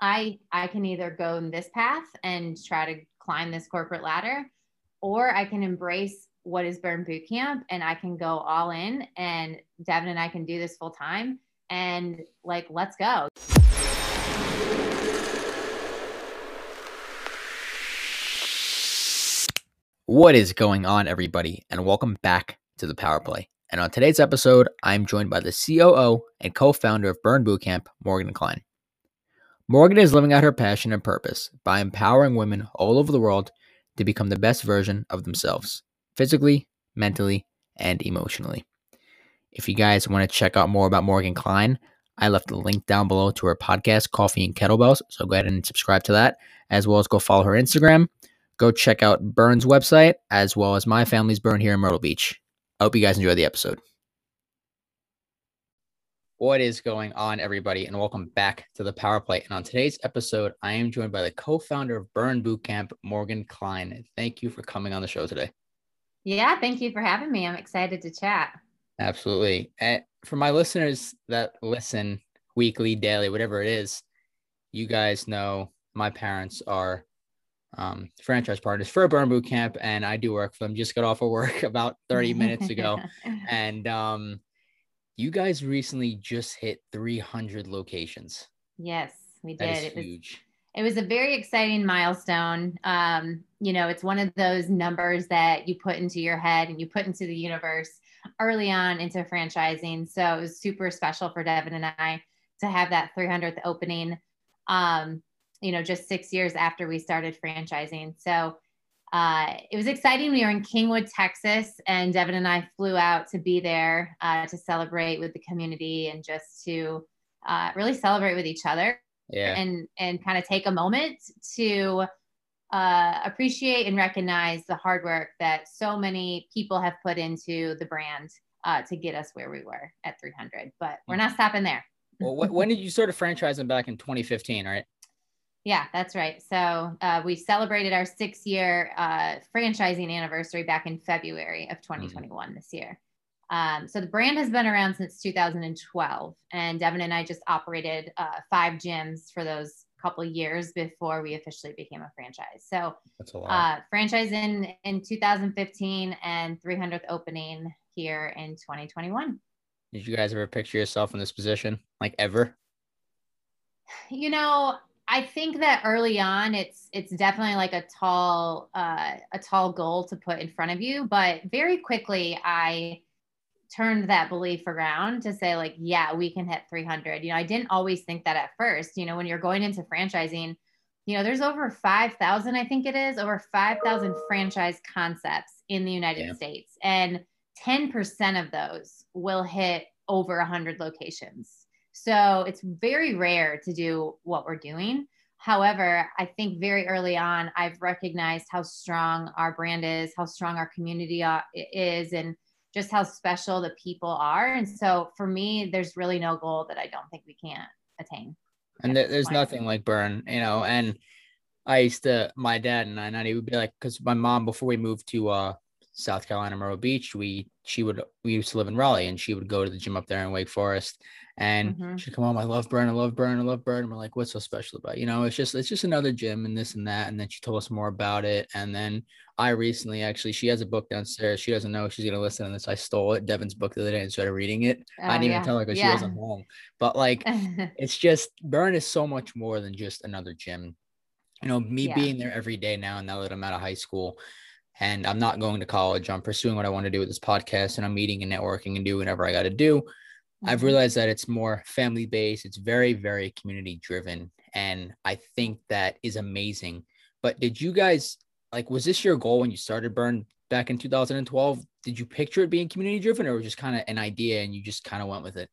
I I can either go in this path and try to climb this corporate ladder, or I can embrace what is Burn Boot Camp and I can go all in and Devin and I can do this full time and like let's go. What is going on, everybody, and welcome back to the Power Play. And on today's episode, I'm joined by the COO and co founder of Burn Bootcamp, Morgan Kline. Morgan is living out her passion and purpose by empowering women all over the world to become the best version of themselves, physically, mentally, and emotionally. If you guys want to check out more about Morgan Kline, I left a link down below to her podcast, Coffee and Kettlebells. So go ahead and subscribe to that, as well as go follow her Instagram. Go check out Burn's website, as well as my family's Burn here in Myrtle Beach. I hope you guys enjoy the episode. What is going on, everybody, and welcome back to the Power Play. And on today's episode, I am joined by the co-founder of Burn Bootcamp, Morgan Kline. Thank you for coming on the show today. Yeah, thank you for having me. I'm excited to chat. Absolutely. And for my listeners that listen weekly, daily, whatever it is, you guys know my parents are um, franchise partners for Burn Boot Camp, and I do work for them. Just got off of work about 30 minutes ago, and um, you guys recently just hit 300 locations. Yes, we did. That is it was huge. it was a very exciting milestone. Um, you know, it's one of those numbers that you put into your head and you put into the universe early on into franchising. So it was super special for Devin and I to have that 300th opening. Um, you know, just six years after we started franchising. So uh, it was exciting. We were in Kingwood, Texas, and Devin and I flew out to be there uh, to celebrate with the community and just to uh, really celebrate with each other Yeah. and and kind of take a moment to uh, appreciate and recognize the hard work that so many people have put into the brand uh, to get us where we were at 300. But we're not stopping there. well, when did you start franchising back in 2015, right? Yeah, that's right. So uh, we celebrated our six year uh, franchising anniversary back in February of 2021 this year. Um, so the brand has been around since 2012, and Devin and I just operated uh, five gyms for those couple years before we officially became a franchise. So That's a lot. uh, franchise in in 2015 and 300th opening here in 2021. did you guys ever picture yourself in this position, like ever? you know i think that early on it's it's definitely like a tall uh, a tall goal to put in front of you but very quickly i turned that belief around to say like yeah we can hit 300 you know i didn't always think that at first you know when you're going into franchising you know there's over 5000 i think it is over 5000 franchise concepts in the united Yeah. states and 10% of those will hit over 100 locations so it's very rare to do what we're doing. However, I think very early on, I've recognized how strong our brand is, how strong our community uh, is, and just how special the people are. And so for me, there's really no goal that I don't think we can't attain. and there's point. nothing like burn you know and i used to my dad and i and he would be like because my mom before we moved to uh south carolina myrtle beach we she would we used to live in raleigh and she would go to the gym up there in wake forest. And Mhm. she'd come home i love burn i love burn i love burn. And we're like what's so special about it? you know it's just it's just another gym and this and that. And then she told us more about it. And then i recently actually she has a book downstairs. She doesn't know she's going to listen to this. I stole it devin's book the other day and started reading it. I Oh, didn't yeah. even tell her because she wasn't home. But like it's just burn is so much more than just another gym. You know me Yeah. being there every day now and now that i'm out of high school and i'm not going to college. I'm pursuing what i want to do with this podcast and i'm meeting and networking and doing whatever i got to do. I've Mhm. realized that it's more family based it's very very community driven and i think that is amazing. But did you guys like was this your goal when you started burn back in 2012 did you picture it being community driven or was it just kind of an idea and you just kind of went with it?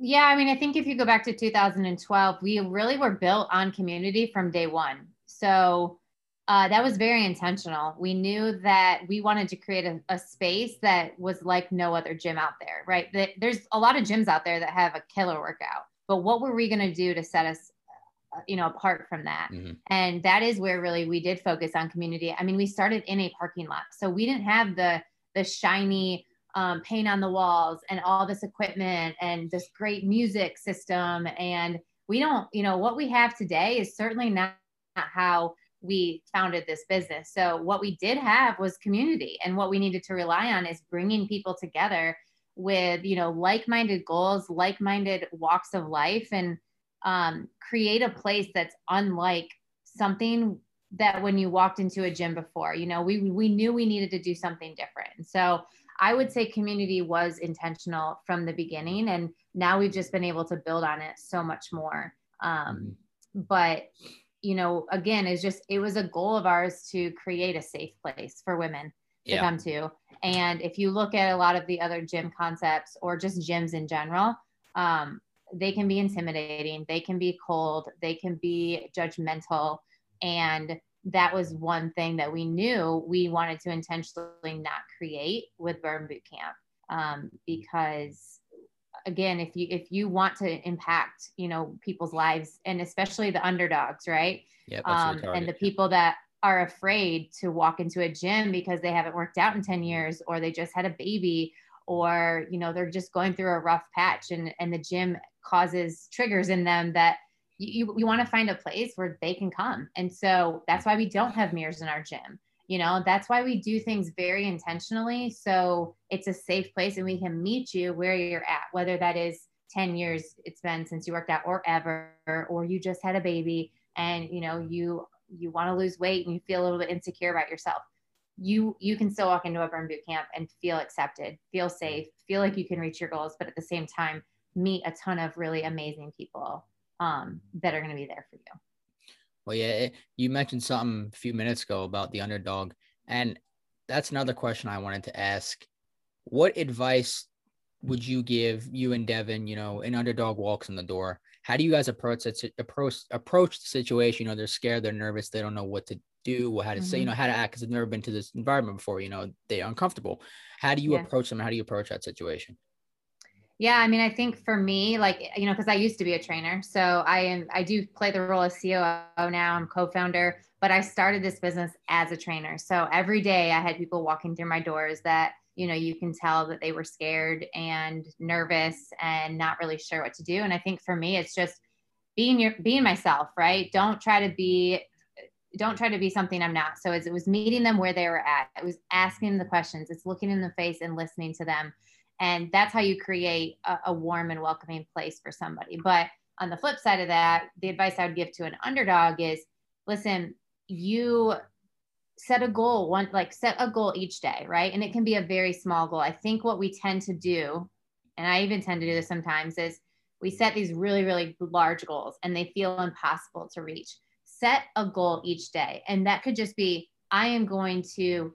Yeah, I mean, I think if you go back to 2012, we really were built on community from day one. So uh, that was very intentional. We knew that we wanted to create a, a space that was like no other gym out there, right? That there's a lot of gyms out there that have a killer workout, but what were we going to do to set us, uh, you know, apart from that? Mhm. And that is where really we did focus on community. I mean, we started in a parking lot, so we didn't have the the shiny um, paint on the walls and all this equipment and this great music system and we don't, you know, what we have today is certainly not how we founded this business. So what we did have was community and what we needed to rely on is bringing people together with, you know, like-minded goals, like-minded walks of life and um, create a place that's unlike something that when you walked into a gym before, you know, we, we knew we needed to do something different. And so I would say community was intentional from the beginning, and now we've just been able to build on it so much more. Um, mm-hmm. But you know, again, it's just it was a goal of ours to create a safe place for women to yeah. come to. And if you look at a lot of the other gym concepts or just gyms in general, um, they can be intimidating, they can be cold, they can be judgmental, and that was one thing that we knew we wanted to intentionally not create with Burn Boot Camp um, because again if you if you want to impact you know people's lives and especially the underdogs right? Yeah, um, and the people that are afraid to walk into a gym because they haven't worked out in 10 years or they just had a baby or you know they're just going through a rough patch and and the gym causes triggers in them that you, you want to find a place where they can come. And so that's why we don't have mirrors in our gym. You know, that's why we do things very intentionally. So it's a safe place and we can meet you where you're at, whether that is 10 years it's been since you worked out or ever, or you just had a baby and, you know, you, you want to lose weight and you feel a little bit insecure about yourself. You, you can still walk into a burn boot camp and feel accepted, feel safe, feel like you can reach your goals, but at the same time, meet a ton of really amazing people um, that are going to be there for you. Well, yeah, you mentioned something a few minutes ago about the underdog, and that's another question I wanted to ask. What advice would you give you and Devin? You know, an underdog walks in the door. How do you guys approach it? Approach approach the situation. You know, they're scared, they're nervous, they don't know what to do, how to mm-hmm. say, you mm-hmm. know, how to act because they've never been to this environment before. You know, they're uncomfortable. How do you yeah. approach them? How do you approach that situation? Yeah, I mean, I think for me, like eh, you know, because I used to be a trainer, so I am I do play the role of COO now. I'm co-founder, but I started this business as a trainer. So every day I had people walking through my doors that you know you can tell that they were scared and nervous and not really sure what to do. And I think for me, it's just being your being myself, right? Don't try to be eh, don't try to be something I'm not. So it was meeting them where they were at. It was asking the questions. It's looking in the face and listening to them and that's how you create a, a warm and welcoming place for somebody. But on the flip side of that, the advice I would give to an underdog is listen, you set a goal one like set a goal each day right? And it can be a very small goal. I think what we tend to do and i even tend to do this sometimes is we set these really really large goals and they feel impossible to reach. Set a goal each day. And that could just be i am going to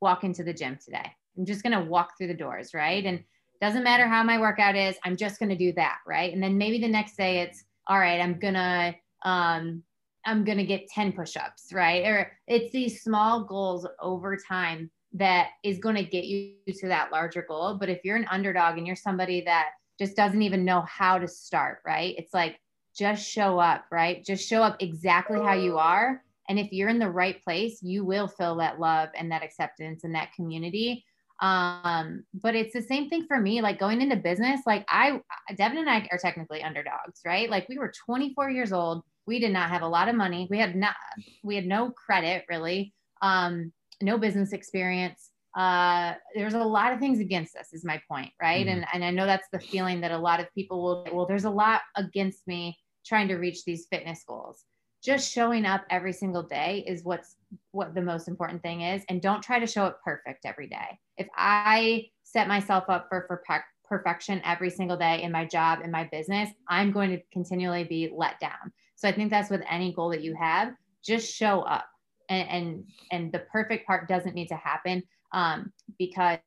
walk into the gym today I'm just going to walk through the doors, right? And doesn't matter how my workout is, I'm just going to do that, right? And then maybe the next day it's all right, I'm going to um I'm going to get 10 push-ups, right? Or it's these small goals over time that is going to get you to that larger goal. But if you're an underdog and you're somebody that just doesn't even know how to start, right? It's like just show up, right? Just show up exactly how you are. And if you're in the right place, you will feel that love and that acceptance and that community um but it's the same thing for me like going into business like i devin and i are technically underdogs right? Like we were 24 years old. We did not have a lot of money. We had not we had no credit really um no business experience. Uh there's a lot of things against us is my point right? Mm-hmm. and and i know that's the feeling that a lot of people will well there's a lot against me trying to reach these fitness goals just showing up every single day is what's what the most important thing is. And don't try to show up perfect every day. If i set myself up for, for perfection every single day in my job in my business i'm going to continually be let down. So i think that's with any goal that you have just show up. And and, and the perfect part doesn't need to happen um, because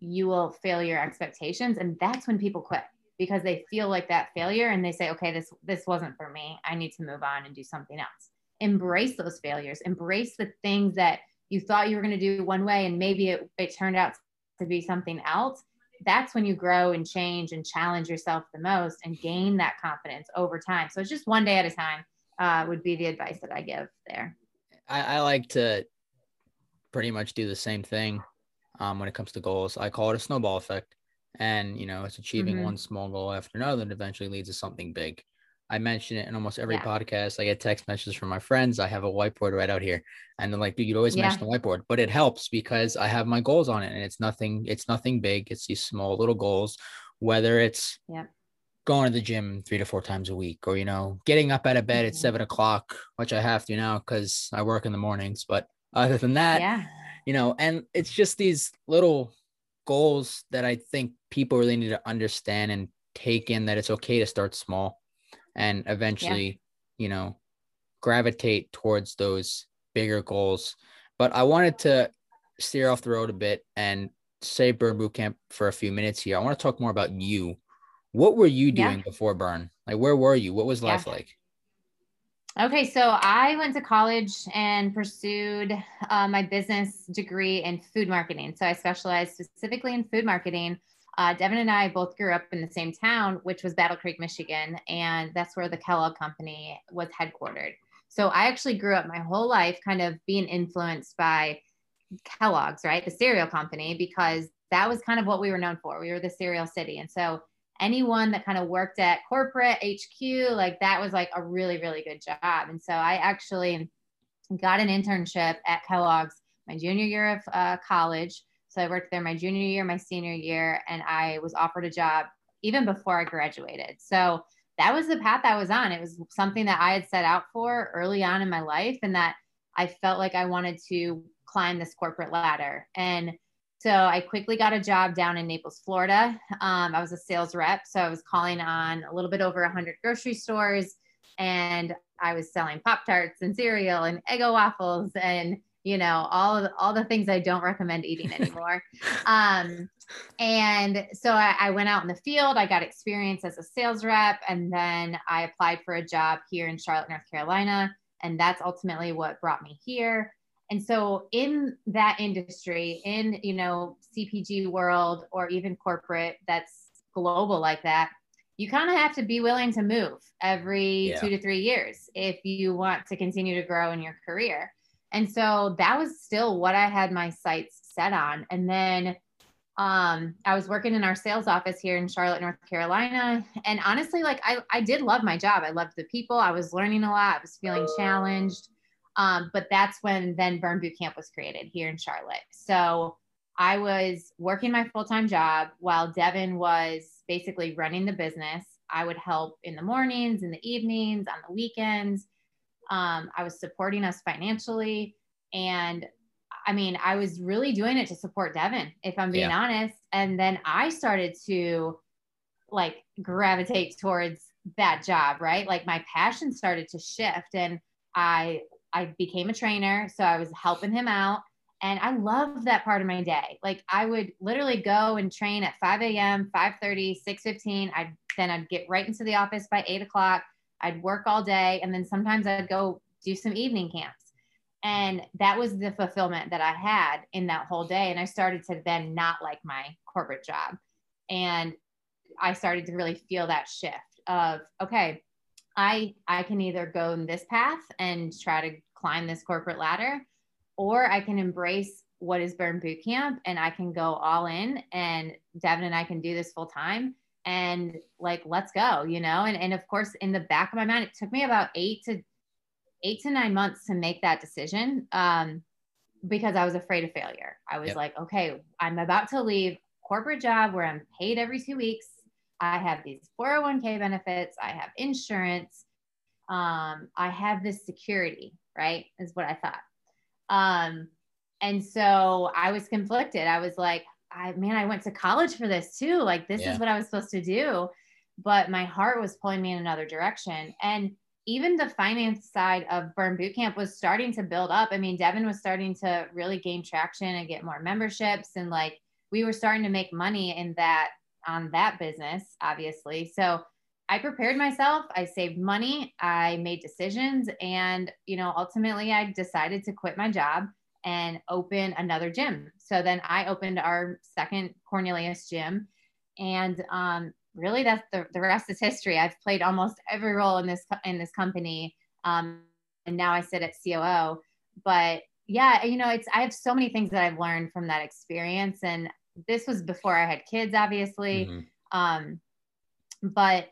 you will fail your expectations. And that's when people quit because they feel like that failure and they say okay this this wasn't for me. I need to move on and do something else. Embrace those failures. Embrace the things that you thought you were going to do one way and maybe it, it turned out to be something else. That's when you grow and change and challenge yourself the most and gain that confidence over time. So it's just one day at a time uh, would be the advice that i give there. I, I like to pretty much do the same thing um, when it comes to goals. I call it a snowball effect and you know it's achieving mm-hmm. one small goal after another that eventually leads to something big I mention it in almost every Yeah. podcast. I get text messages from my friends. I have a whiteboard right out here. And they're like, dude, you'd always Yeah. mention the whiteboard, but it helps because I have my goals on it and it's nothing, it's nothing big. It's these small little goals, whether it's Yeah. going to the gym three to four times a week or, you know, getting up out of bed at Mhm. seven o'clock, which I have to now because I work in the mornings. But other than that, yeah. you know, and it's just these little goals that I think people really need to understand and take in that it's okay to start small and eventually, you know, gravitate towards those bigger goals. But I wanted to steer off the road a bit and say Burn Bootcamp for a few minutes here. I want to talk more about you. What were you Yeah. doing before Burn? Like, where were you? What was Yeah. life like? Okay, so I went to college and pursued uh, my business degree in food marketing. So I specialized specifically in food marketing. Uh, Devin and I both grew up in the same town, which was Battle Creek, Michigan, and that's where the Kellogg Company was headquartered. So I actually grew up my whole life kind of being influenced by Kellogg's, right? The cereal company, because that was kind of what we were known for. We were the cereal city. And so anyone that kind of worked at corporate HQ, like that was like a really, really good job. And so I actually got an internship at Kellogg's my junior year of uh, college. So I worked there my junior year, my senior year, and I was offered a job even before I graduated. So that was the path I was on. It was something that I had set out for early on in my life, and that I felt like I wanted to climb this corporate ladder. And so I quickly got a job down in Naples, Florida. Um, I was a sales rep. So I was calling on a little bit over 100 grocery stores and I was selling Pop Tarts and cereal and Eggo waffles and, you know, all of the, all the things I don't recommend eating anymore. um, and so I, I went out in the field. I got experience as a sales rep. And then I applied for a job here in Charlotte, North Carolina. And that's ultimately what brought me here and so in that industry in you know cpg world or even corporate that's global like that you kind of have to be willing to move every Yeah. two to three years if you want to continue to grow in your career and so that was still what i had my sights set on and then um, I was working in our sales office here in Charlotte, North Carolina. And honestly, like I, I did love my job. I loved the people. I was learning a lot. I was feeling challenged. Um, but that's when then Burn Boot Camp was created here in Charlotte. So I was working my full time job while Devin was basically running the business. I would help in the mornings, in the evenings, on the weekends. Um, I was supporting us financially. And I mean, I was really doing it to support Devin, if I'm being Yeah. honest. And then I started to like gravitate towards that job, right? Like my passion started to shift and I I became a trainer, so I was helping him out. And I loved that part of my day. Like I would literally go and train at 5 a.m., 5:30, 6:15. I'd then I'd get right into the office by eight o'clock. I'd work all day, and then sometimes I'd go do some evening camps. And that was the fulfillment that I had in that whole day. And I started to then not like my corporate job. And I started to really feel that shift of, okay, I I can either go in this path and try to climb this corporate ladder, or I can embrace what is Burn Boot Camp and I can go all in and Devin and I can do this full time and like let's go, you know? And and of course in the back of my mind, it took me about eight to eight to nine months to make that decision. Um, because I was afraid of failure. I was Yep. like, okay, I'm about to leave corporate job where I'm paid every two weeks. I have these 401k benefits. I have insurance. Um, I have this security, right? Is what I thought. Um, and so I was conflicted. I was like, I man, I went to college for this too. Like this Yeah. is what I was supposed to do. But my heart was pulling me in another direction. And even the finance side of Burn Bootcamp was starting to build up. I mean, Devin was starting to really gain traction and get more memberships. And like we were starting to make money in that on that business, obviously. So I prepared myself. I saved money. I made decisions. And, you know, ultimately I decided to quit my job and open another gym. So then I opened our second Cornelius gym. And um, really that's the, the rest is history. I've played almost every role in this, in this company. Um, and now I sit at COO, but yeah, you know, it's, I have so many things that I've learned from that experience. And this was before I had kids, obviously. Mhm. Um, but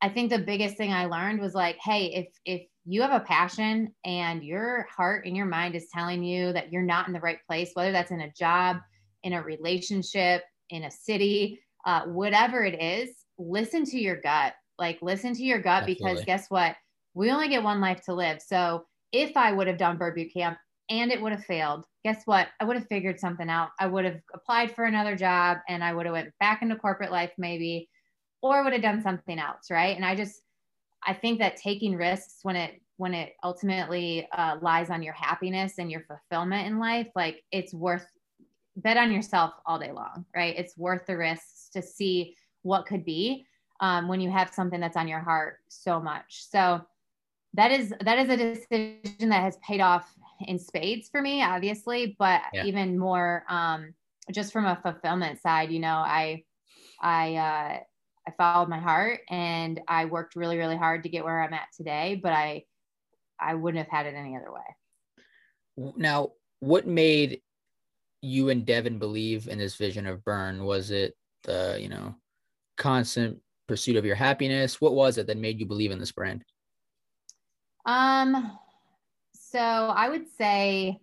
I think the biggest thing I learned was like, hey, if if you have a passion and your heart and your mind is telling you that you're not in the right place, whether that's in a job, in a relationship, in a city, uh, whatever it is, listen to your gut. Like listen to your gut Absolutely. because guess what? We only get one life to live. So if I would have done burn boot camp and it would have failed, guess what? I would have figured something out. I would have applied for another job and I would have went back into corporate life maybe, or would have done something else, right? And I just, I think that taking risks when it when it ultimately uh, lies on your happiness and your fulfillment in life, like it's worth bet on yourself all day long, right? It's worth the risks to see what could be um, when you have something that's on your heart so much. So that is that is a decision that has paid off in spades for me, obviously, but yeah. even more um, just from a fulfillment side. You know, I I uh, I followed my heart and I worked really really hard to get where I'm at today, but I I wouldn't have had it any other way. Now, what made you and Devin believe in this vision of Burn? Was it the you know constant pursuit of your happiness? What was it that made you believe in this brand? Um, so I would say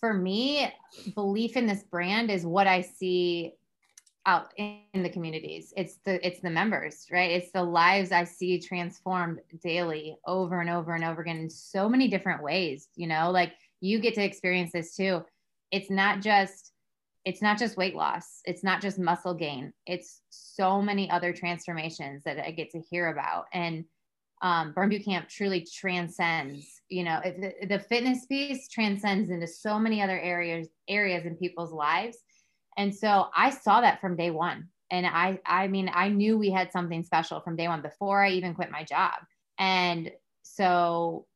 for me, belief in this brand is what I see out in the communities. It's the it's the members, right? It's the lives I see transformed daily over and over and over again in so many different ways, you know, like you get to experience this too. It's not just it's not just weight loss. It's not just muscle gain. It's so many other transformations that I get to hear about. And um, Burn Boot Camp truly transcends, you know, the, the fitness piece transcends into so many other areas, areas in people's lives. And so I saw that from day one. And I, I mean, I knew we had something special from day one before I even quit my job. And so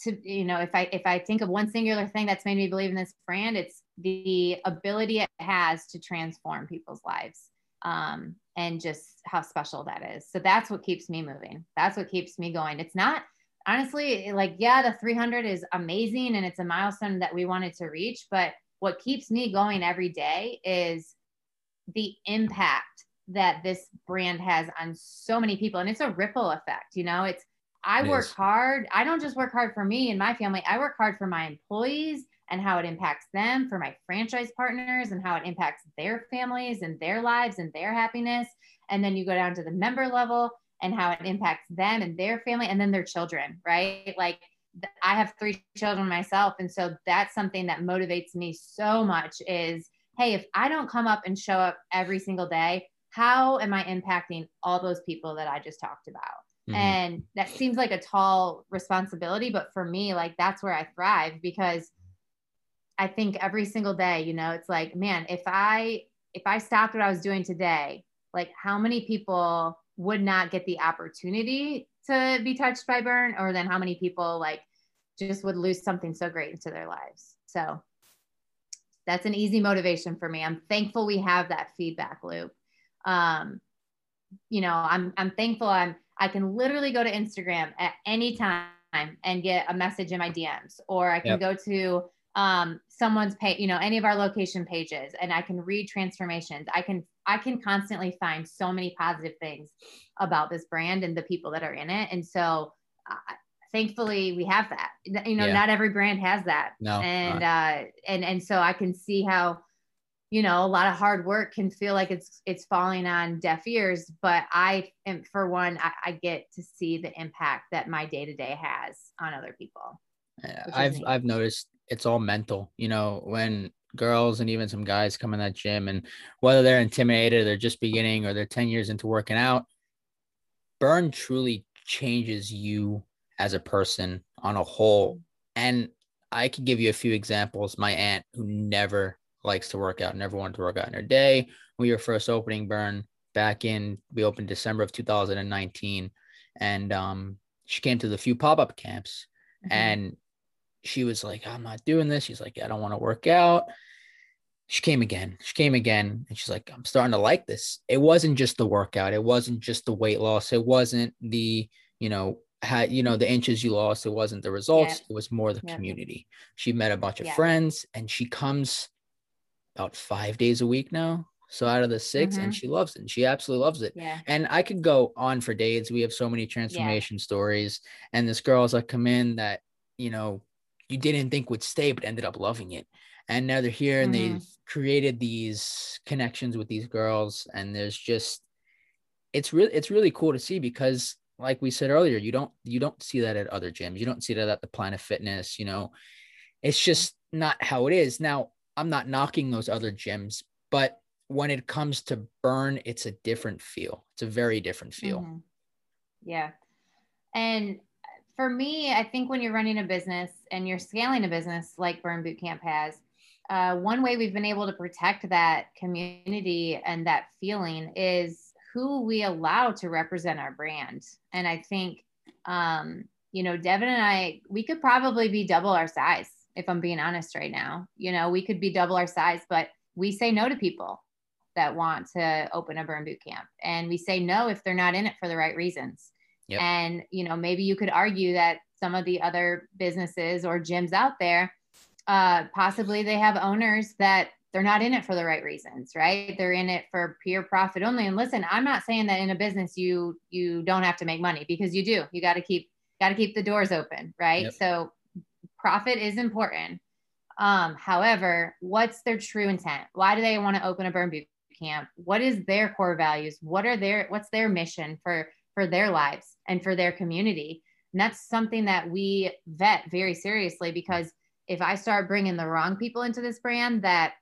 to, you know, if I, if I think of one singular thing that's made me believe in this brand, it's the ability it has to transform people's lives um, and just how special that is. So that's what keeps me moving. That's what keeps me going. It's not honestly like, yeah, the 300 is amazing and it's a milestone that we wanted to reach. But what keeps me going every day is the impact that this brand has on so many people. And it's a ripple effect, you know, it's, I it work is. hard. I don't just work hard for me and my family. I work hard for my employees and how it impacts them, for my franchise partners and how it impacts their families and their lives and their happiness. And then you go down to the member level and how it impacts them and their family and then their children, right? Like I have three children myself. And so that's something that motivates me so much is, hey, if I don't come up and show up every single day, how am I impacting all those people that I just talked about? Mm-hmm. And that seems like a tall responsibility, but for me, like that's where I thrive because I think every single day, you know, it's like, man, if I if I stopped what I was doing today, like how many people would not get the opportunity to be touched by burn or then how many people like just would lose something so great into their lives. So that's an easy motivation for me. I'm thankful we have that feedback loop. Um, you know, I'm I'm thankful I'm I can literally go to Instagram at any time and get a message in my DMs, or I can yep. go to um, someone's pay, you know, any of our location pages, and I can read transformations. I can I can constantly find so many positive things about this brand and the people that are in it, and so. Uh, thankfully we have that you know yeah. not every brand has that no and uh and and so i can see how you know a lot of hard work can feel like it's it's falling on deaf ears but i am for one i, I get to see the impact that my day-to-day has on other people yeah, i've i've noticed it's all mental. You know, when girls and even some guys come in that gym and whether they're intimidated, they're just beginning or they're 10 years into working out, burn truly changes you as a person on a whole. And I could give you a few examples. My aunt, who never likes to work out, never wanted to work out in her day. When we were first opening Burn back in, we opened December of 2019. And um, she came to the few pop up camps. Mm-hmm. And she was like, I'm not doing this. She's like, I don't want to work out. She came again. She came again. And she's like, I'm starting to like this. It wasn't just the workout. It wasn't just the weight loss. It wasn't the, you know, had you know the inches you lost it wasn't the results it was more the community she met a bunch of friends and she comes about five days a week now So out of the 6 Mhm. and she loves it. And she absolutely loves it. Yeah. And I could go on for days. We have so many transformation stories. And this girls that come in that, you know, you didn't think would stay, but ended up loving it. And now they're here and Mhm. they've created these connections with these girls. And there's just it's really it's really cool to see because like we said earlier, you don't you don't see that at other gyms. You don't see that at the Planet Fitness, you know. It's just not how it is. Now, I'm not knocking those other gyms, but when it comes to burn, it's a different feel. It's a very different feel. Mhm. Yeah. And for me, I think when you're running a business and you're scaling a business like Burn Boot Camp has, uh, one way we've been able to protect that community and that feeling is who we allow to represent our brand. And I think, um, you know, Devin and I, we could probably be double our size if I'm being honest right now. You know, we could be double our size, but we say no to people that want to open a burn boot camp. And we say no if they're not in it for the right reasons. Yep. And, you know, maybe you could argue that some of the other businesses or gyms out there, uh, possibly they have owners that they're not in it for the right reasons, right? They're in it for pure profit only. And listen, I'm not saying that in a business you you don't have to make money because you do. You got to keep got to keep the doors open, right? Yep. So profit is important. Um, however, what's their true intent? Why do they want to open a burn boot camp? What is their core values? What are their what's their mission for for their lives and for their community? And that's something that we vet very seriously because if I start bringing the wrong people into this brand that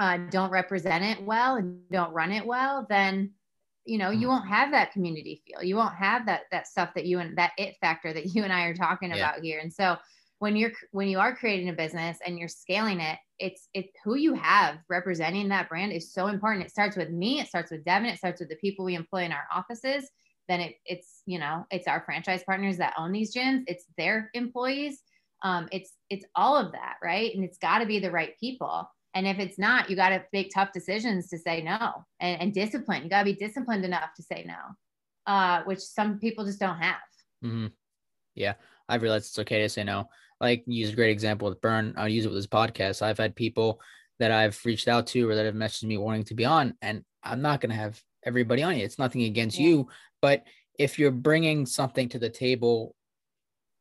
uh, don't represent it well and don't run it well, then you know you Mhm. won't have that community feel. You won't have that that stuff that you and that it factor that you and I are talking Yeah. about here. And so when you're when you are creating a business and you're scaling it, it's it's who you have representing that brand is so important. It starts with me. It starts with Devin. It starts with the people we employ in our offices. Then it, it's you know it's our franchise partners that own these gyms. It's their employees. Um, it's it's all of that, right? And it's got to be the right people. And if it's not, you got to make tough decisions to say no and, and discipline. You got to be disciplined enough to say no, uh, which some people just don't have. mm-hmm. Yeah, I've realized it's okay to say no. Like use a great example with Burn. I'll use it with this podcast. I've had people that I've reached out to or that have messaged me wanting to be on, and I'm not going to have everybody on it. It's nothing against Yeah. you, but if you're bringing something to the table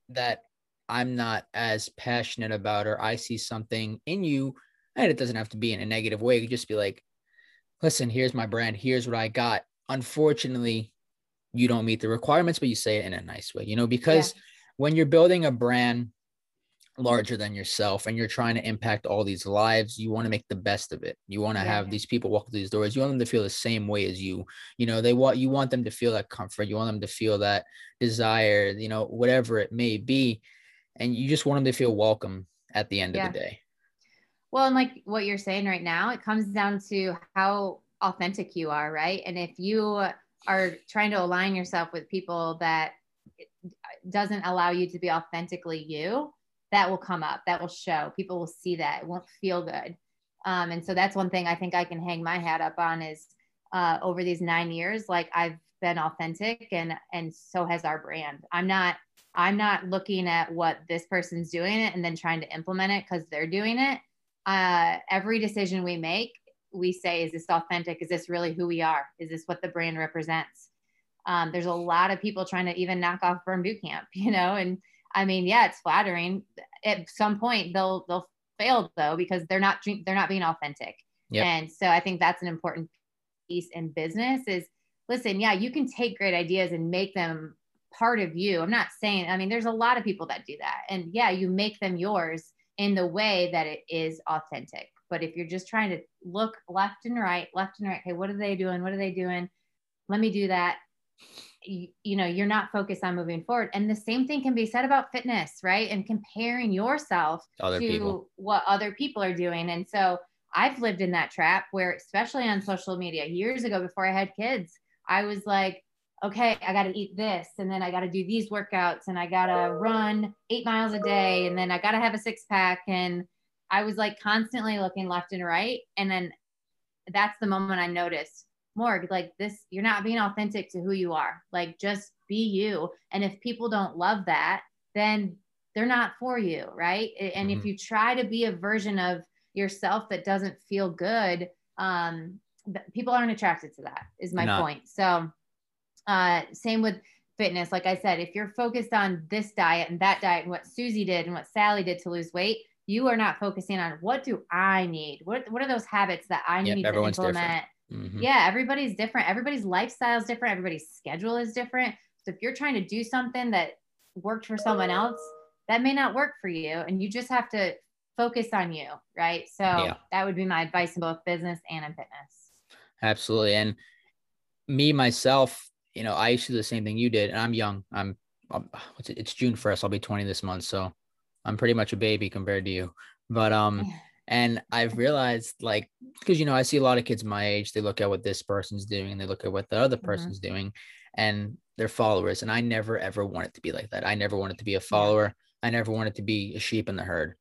that I'm not as passionate about, or I see something in you, and it doesn't have to be in a negative way. You could just be like, listen, here's my brand. Here's what I got. Unfortunately, you don't meet the requirements, but you say it in a nice way, you know, because when you're building a brand Mm-hmm. larger than yourself and you're trying to impact all these lives, you want to make the best of it. You want to Yeah. have these people walk through these doors. You want them to feel the same way as you. You know, they want you want them to feel that comfort. You want them to feel that desire, you know, whatever it may be. And you just want them to feel welcome at the end Yeah. of the day. Well, and like what you're saying right now, it comes down to how authentic you are, right? And if you are trying to align yourself with people that eh, doesn't allow you to be authentically you, that will come up, that will show. People will see that. It won't feel good. Um, and so that's one thing I think I can hang my hat up on is uh, over these nine years, like I've been authentic and and so has our brand. I'm not I'm not looking at what this person's doing it and then trying to implement it because they're doing it uh, every decision we make, we say, is this authentic? Is this really who we are? Is this what the brand represents? Um, there's a lot of people trying to even knock off Burn Boot Camp, you know, and I mean, yeah, it's flattering. At some point, they'll they'll fail though because they're not they're not being authentic. Yep. And so I think that's an important piece in business is listen, yeah, you can take great ideas and make them part of you. I'm not saying, I mean, there's a lot of people that do that. And yeah, you make them yours in the way that it is authentic. But if you're just trying to look left and right, left and right, okay, what are they doing? What are they doing? Let me do that. You, you know, you're not focused on moving forward. And the same thing can be said about fitness, right? And comparing yourself Other to people. what other people are doing. And so I've lived in that trap where, especially on social media, years ago before I had kids, I was like, okay, I got to eat this, and then I got to do these workouts, and I got to run eight miles a day, and then I got to have a six pack. And I was like constantly looking left and right. And then that's the moment I noticed, Morg, like this, you're not being authentic to who you are. Like just be you. And if people don't love that, then they're not for you, right? And if Mhm. you try to be a version of yourself that doesn't feel good, um, people aren't attracted to that is my point. So uh, same with fitness. Like I said, if you're focused on this diet and that diet and what Susie did and what Sally did to lose weight, you are not focusing on what do I need? What what are those habits that I yep, need to implement? Mm-hmm. Yeah, everybody's different. Everybody's lifestyle is different. Everybody's schedule is different. So if you're trying to do something that worked for someone else, that may not work for you. And you just have to focus on you. Right. So yeah. that would be my advice in both business and in fitness. Absolutely. And me, myself, you know, I used to do the same thing you did. And I'm young. I'm, I'm? It's June 1st. I'll be 20 this month. So I'm pretty much a baby compared to you. But um, and I've realized like because you know I see a lot of kids my age, they look at what this person's doing and they look at what the other mm-hmm. person's doing, and they're followers. And I never ever wanted to be like that. I never wanted to be a follower. I never wanted to be a sheep in the herd.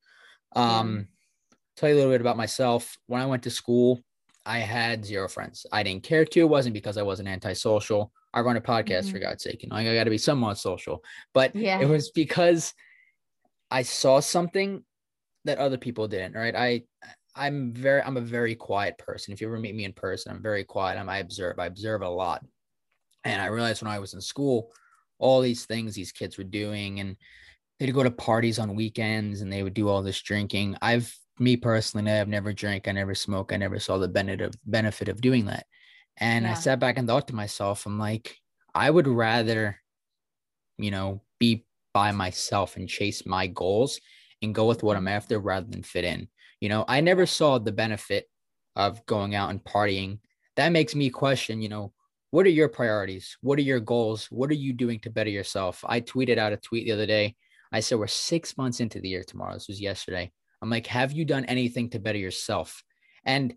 Um, tell you a little bit about myself. When I went to school, I had zero friends. I didn't care to. It wasn't because I wasn't antisocial. I run a podcast mm-hmm. for God's sake. You know, I got to be somewhat social, but yeah. it was because I saw something that other people didn't, right? I I'm very I'm a very quiet person. If you ever meet me in person, I'm very quiet. I'm, I observe. I observe a lot. And I realized when I was in school, all these things these kids were doing and they'd go to parties on weekends and they would do all this drinking. I've me personally, I've never drank, I never smoke, I never saw the benefit of benefit of doing that. And yeah. I sat back and thought to myself, I'm like, I would rather, you know, be by myself and chase my goals and go with what I'm after rather than fit in. You know, I never saw the benefit of going out and partying. That makes me question, you know, what are your priorities? What are your goals? What are you doing to better yourself? I tweeted out a tweet the other day. I said, We're six months into the year tomorrow. This was yesterday. I'm like, Have you done anything to better yourself? And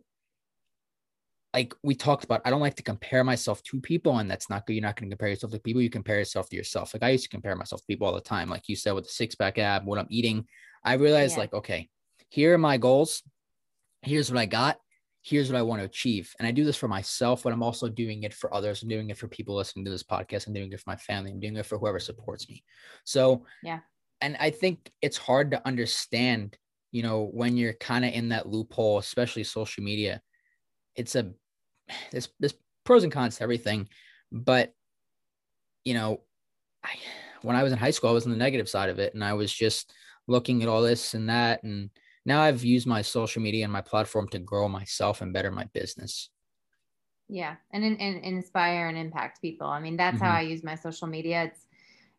like we talked about, I don't like to compare myself to people, and that's not good. You're not going to compare yourself to people. You compare yourself to yourself. Like I used to compare myself to people all the time. Like you said, with the six pack ab, what I'm eating, I realized, yeah. like, okay, here are my goals. Here's what I got. Here's what I want to achieve. And I do this for myself, but I'm also doing it for others. I'm doing it for people listening to this podcast. I'm doing it for my family. I'm doing it for whoever supports me. So, yeah. And I think it's hard to understand, you know, when you're kind of in that loophole, especially social media. It's a there's there's pros and cons to everything, but you know, I when I was in high school, I was on the negative side of it, and I was just looking at all this and that, and now I've used my social media and my platform to grow myself and better my business. Yeah, and and, and inspire and impact people. I mean, that's mm-hmm. how I use my social media. It's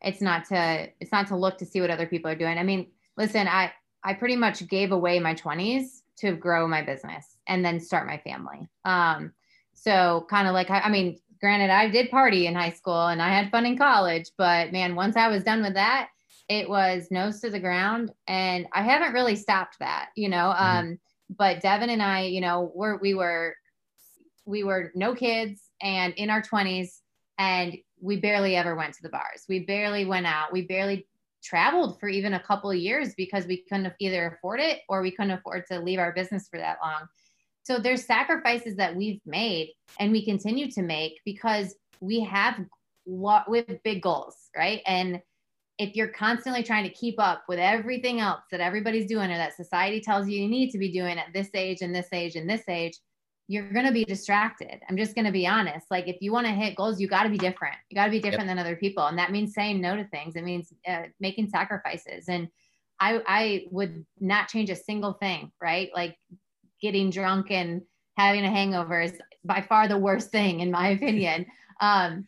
it's not to it's not to look to see what other people are doing. I mean, listen, I I pretty much gave away my 20s to grow my business and then start my family. Um, so kind of like, I mean, granted, I did party in high school and I had fun in college, but man, once I was done with that, it was nose to the ground. And I haven't really stopped that, you know. Mm-hmm. Um, but Devin and I, you know, we're we were we were no kids and in our 20s and we barely ever went to the bars. We barely went out. We barely traveled for even a couple of years because we couldn't either afford it or we couldn't afford to leave our business for that long. So there's sacrifices that we've made and we continue to make because we have we have big goals, right? And if you're constantly trying to keep up with everything else that everybody's doing or that society tells you you need to be doing at this age and this age and this age, you're going to be distracted. I'm just going to be honest. Like if you want to hit goals, you got to be different. You got to be different yep. than other people. And that means saying no to things. It means uh, making sacrifices. And I, I would not change a single thing, right? Like getting drunk and having a hangover is by far the worst thing in my opinion. Um,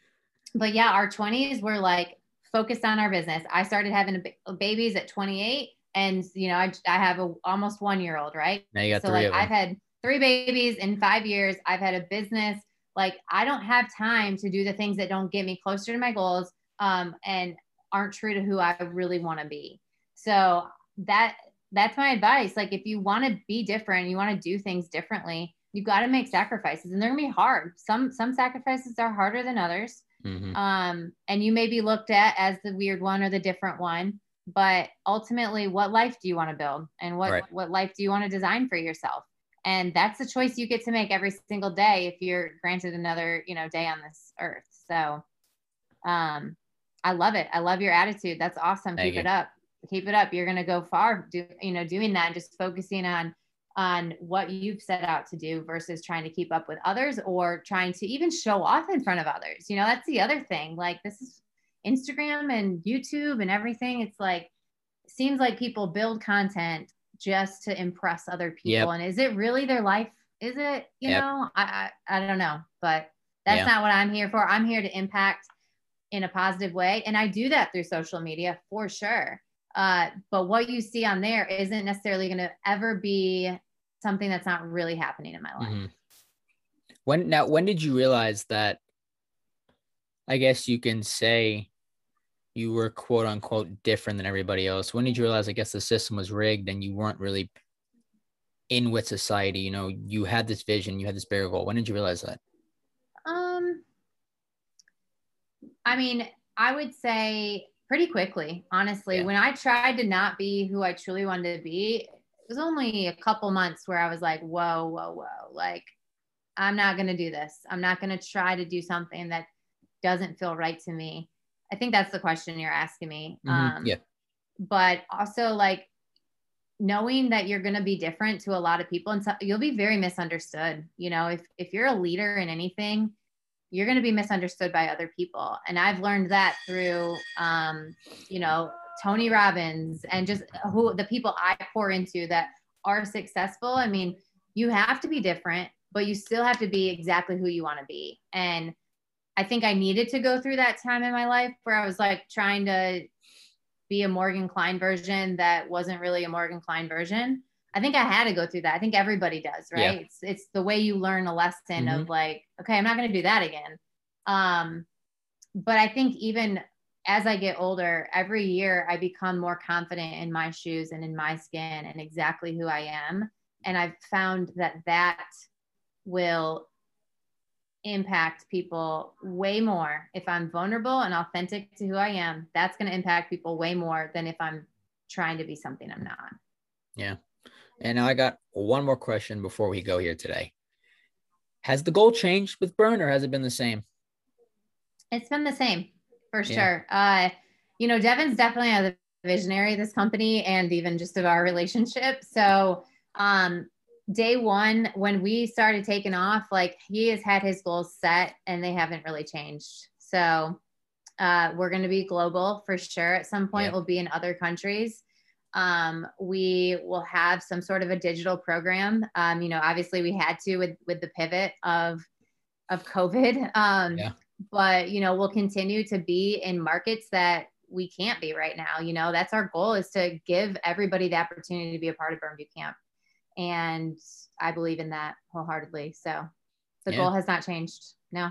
but yeah, our 20s were like focused on our business. I started having a, babies at 28 and you know, I, I have a almost one year old, right? Now you got so three like I've had three babies in five years. I've had a business. Like I don't have time to do the things that don't get me closer to my goals um, and aren't true to who I really want to be. So that that's my advice. Like if you want to be different, you want to do things differently, you've got to make sacrifices and they're gonna be hard. Some some sacrifices are harder than others. Mm-hmm. Um, and you may be looked at as the weird one or the different one, but ultimately what life do you want to build and what right. what life do you want to design for yourself? And that's the choice you get to make every single day if you're granted another, you know, day on this earth. So um I love it. I love your attitude. That's awesome. Thank Keep you. it up keep it up. You're going to go far, do, you know, doing that and just focusing on on what you've set out to do versus trying to keep up with others or trying to even show off in front of others. You know, that's the other thing. Like this is Instagram and YouTube and everything. It's like seems like people build content just to impress other people. Yep. And is it really their life? Is it, you yep. know, I, I, I don't know, but that's yeah. not what I'm here for. I'm here to impact in a positive way. And I do that through social media for sure. Uh, but what you see on there isn't necessarily going to ever be something that's not really happening in my life. Mm-hmm. When now, when did you realize that? I guess you can say you were quote unquote different than everybody else. When did you realize? I guess the system was rigged and you weren't really in with society. You know, you had this vision, you had this bigger goal. When did you realize that? Um, I mean, I would say pretty quickly, honestly. Yeah. When I tried to not be who I truly wanted to be, it was only a couple months where I was like, whoa, whoa, whoa. Like, I'm not going to do this. I'm not going to try to do something that doesn't feel right to me. I think that's the question you're asking me. Mm-hmm. Um, yeah. But also, like, knowing that you're going to be different to a lot of people and so you'll be very misunderstood you know if if you're a leader in anything you're going to be misunderstood by other people. And i've learned that through um you know tony robbins and just who the people i pour into that are successful. I mean you have to be different but you still have to be exactly who you want to be. And i think i needed to go through that time in my life where i was like trying to be a Morgan Kline version that wasn't really a Morgan Kline version. I think I had to go through that. I think everybody does, right? Yeah. It's it's the way you learn a lesson mm-hmm. of like, okay, I'm not going to do that again. Um, but I think even as I get older, every year I become more confident in my shoes and in my skin and exactly who I am. And I've found that that will impact people way more if I'm vulnerable and authentic to who I am. That's going to impact people way more than if I'm trying to be something I'm not. Yeah. And now I got one more question before we go here today. Has the goal changed with Burn or has it been the same? It's been the same for yeah. sure. Uh, you know, Devin's definitely a visionary of this company and even just of our relationship. So um, day one when we started taking off like he has had his goals set and they haven't really changed so uh, we're going to be global for sure at some point yeah. we'll be in other countries um, we will have some sort of a digital program um, you know obviously we had to with with the pivot of of covid um, yeah. but you know we'll continue to be in markets that we can't be right now you know that's our goal is to give everybody the opportunity to be a part of burn boot camp and I believe in that wholeheartedly. So the yeah. goal has not changed. No.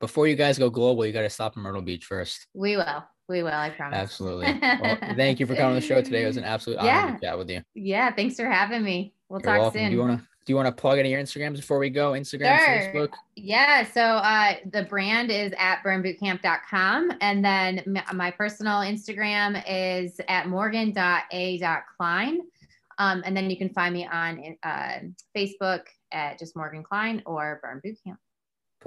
Before you guys go global, you got to stop in Myrtle Beach first. We will. We will. I promise. Absolutely. Well, thank you for coming on the show today. It was an absolute honor yeah. to chat with you. Yeah. Thanks for having me. We'll You're talk welcome. soon. Do you want to? Do you want to plug any of your Instagrams before we go? Instagram, sure. Facebook? Yeah. So uh, the brand is at burnbootcamp.com. And then my personal Instagram is at morgan.a.kline. Um, and then you can find me on uh, Facebook at just Morgan Kline or Burn Bootcamp.